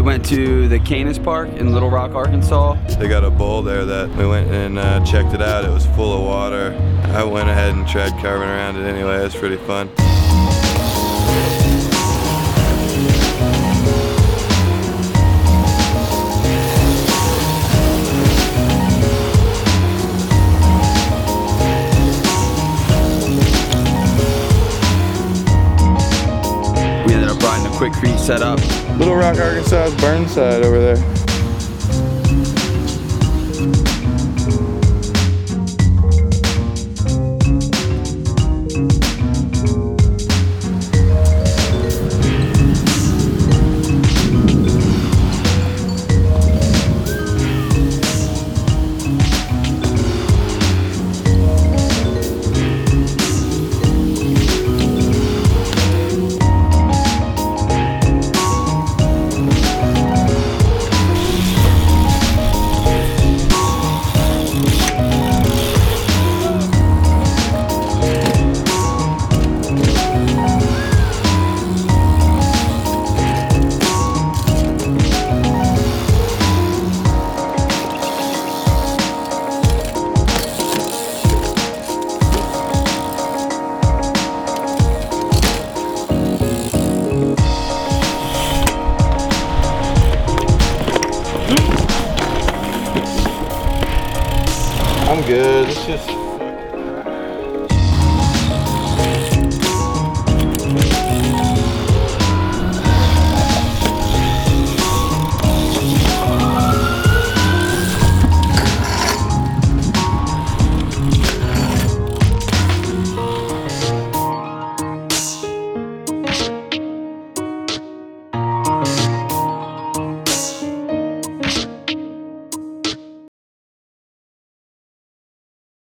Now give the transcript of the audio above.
went to the Kanis Park in Little Rock, Arkansas. They got a bowl there that we went and uh, checked it out. It was full of water. I went ahead and tried carving around it anyway. It was pretty fun. We ended up riding a Quikrete setup. Little Rock, Arkansas Burnside over there. I'm good. It's just